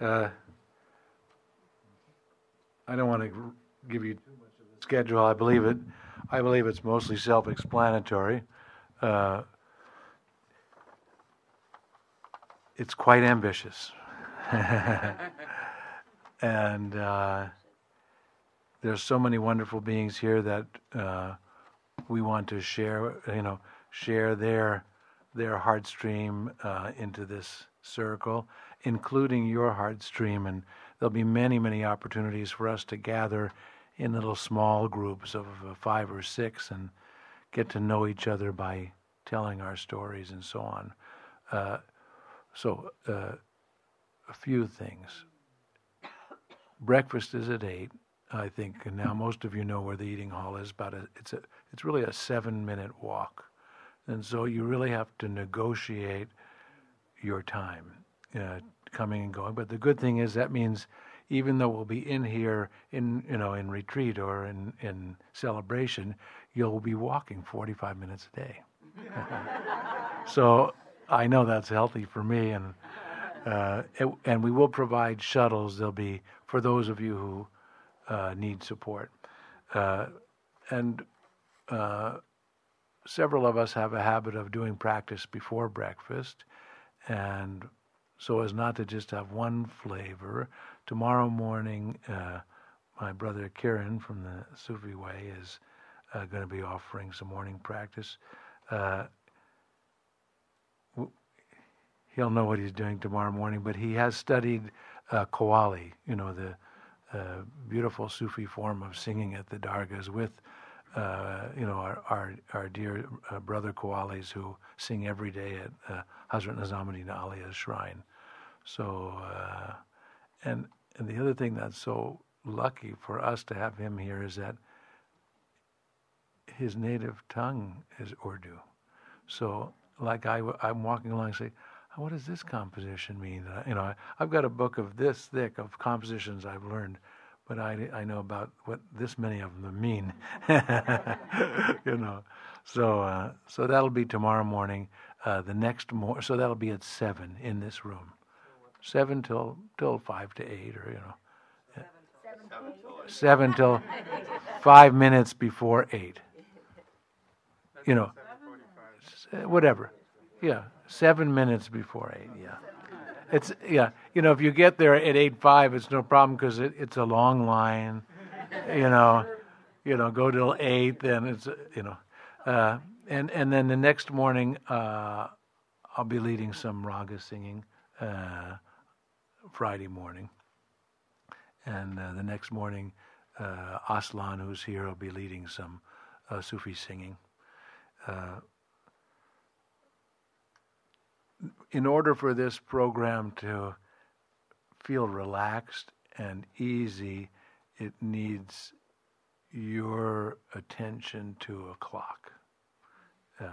Uh, I don't want to give you too much of the schedule. I believe it. I believe it's mostly self-explanatory. Uh, it's quite ambitious, and uh, there's so many wonderful beings here that uh, we want to share. You know, share their their heart stream uh, into this circle, including your heart stream. And there'll be many, many opportunities for us to gather in little small groups of uh, five or six and get to know each other by telling our stories and so on. Uh, so, uh, a few things. Breakfast is at eight, I think, and now most of you know where the eating hall is. But it's a, it's really a seven-minute walk and so you really have to negotiate your time uh, coming and going. But the good thing is that means even though we'll be in here in you know in retreat or in in celebration, you'll be walking 45 minutes a day. so I know that's healthy for me, and uh, it, and we will provide shuttles. There'll be for those of you who uh, need support, uh, and uh, several of us have a habit of doing practice before breakfast, and so as not to just have one flavor. Tomorrow morning, uh, my brother Kiran from the Sufi Way is uh, going to be offering some morning practice. Uh, he'll know what he's doing tomorrow morning, but he has studied uh, Qawwali, you know, the uh, beautiful Sufi form of singing at the dargahs with uh, you know, our, our, our dear uh, brother Qawwalis who sing every day at uh, Hazrat Nizamuddin Aulia's shrine. So, uh, and, and the other thing that's so lucky for us to have him here is that his native tongue is Urdu. So, like I, I'm walking along and say, what does this composition mean? you know, I, I've got a book of this thick of compositions I've learned but I, I know about what this many of them mean. you know, so uh, so that'll be tomorrow morning. Uh, the next more, so that'll be at seven in this room, seven till till five to eight, or you know, seven till five minutes before eight. You know, whatever. Yeah, seven minutes before eight. Yeah. It's yeah, you know, if you get there at eight five, it's no problem because it, it's a long line. You know, you know, go till eight, then it's you know, uh, and and then the next morning, uh, I'll be leading some raga singing uh, Friday morning, and uh, the next morning, uh, Aslan, who's here, will be leading some uh, Sufi singing in order for this program to feel relaxed and easy, it needs your attention to a clock. Uh,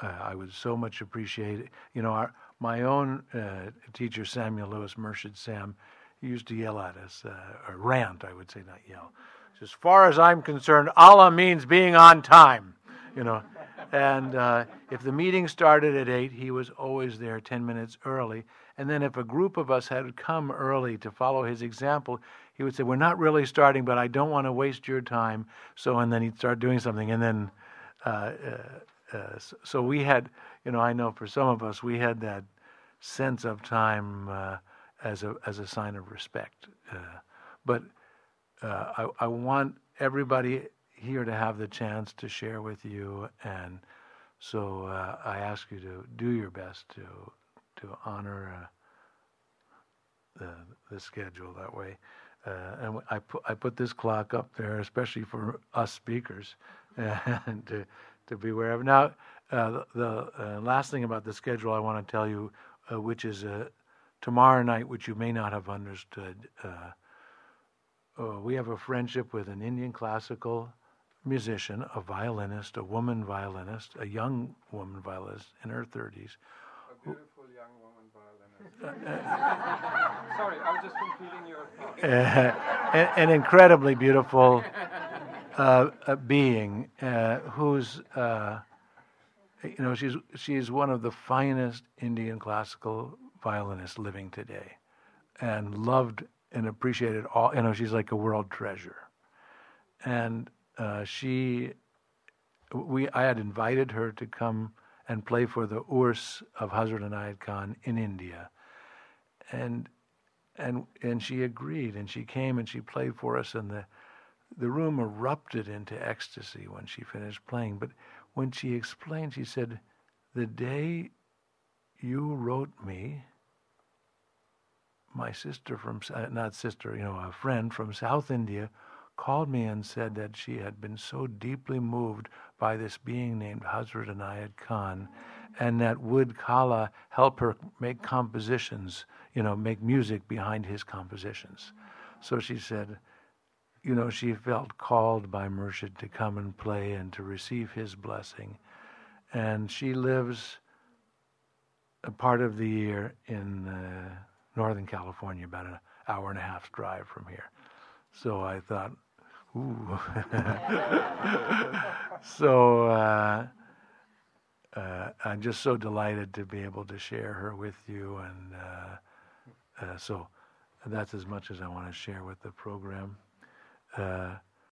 I would so much appreciate it. You know, our, my own uh, teacher, Samuel Lewis Murshid Sam, used to yell at us, uh, or rant, I would say, not yell. As far as I'm concerned, Allah means being on time. You know, and uh, if the meeting started at 8, he was always there 10 minutes early. And then if a group of us had come early to follow his example, he would say, We're not really starting, but I don't want to waste your time. So, and then he'd start doing something. And then, uh, uh, uh so we had, you know, I know for some of us, we had that sense of time uh, as, a, as a sign of respect. Uh, but I, I want everybody here to have the chance to share with you, and so uh, I ask you to do your best to to honor uh, the the schedule that way. Uh, and I put I put this clock up there, especially for us speakers, and to to be aware of. Now, uh, the, the uh, last thing about the schedule I want to tell you, uh, which is tomorrow night, which you may not have understood. we have a friendship with an Indian classical musician, a violinist, a woman violinist, a young woman violinist in her 30s. A beautiful young woman violinist. Sorry, I was just completing your thought. an, incredibly beautiful uh, being uh, who's, uh, you know, she's, she's one of the finest Indian classical violinists living today. and loved and appreciated all. You know, she's like a world treasure, and uh, she, we, I had invited her to come and play for the Urs of Hazrat Inayat Khan in India, and and and she agreed, and she came and she played for us, and the the room erupted into ecstasy when she finished playing. But when she explained, she said, "The day you wrote me." my sister from, uh, not sister, you know, a friend from South India called me and said that she had been so deeply moved by this being named Hazrat Inayat Khan and that would Kala help her make compositions, you know, make music behind his compositions. So she said, you know, she felt called by Murshid to come and play and to receive his blessing. And she lives a part of the year in uh, Northern California, about an hour and a half drive from here. So I thought, ooh. so uh, I'm just so delighted to be able to share her with you, and uh, uh so that's as much as I want to share with the program. Uh,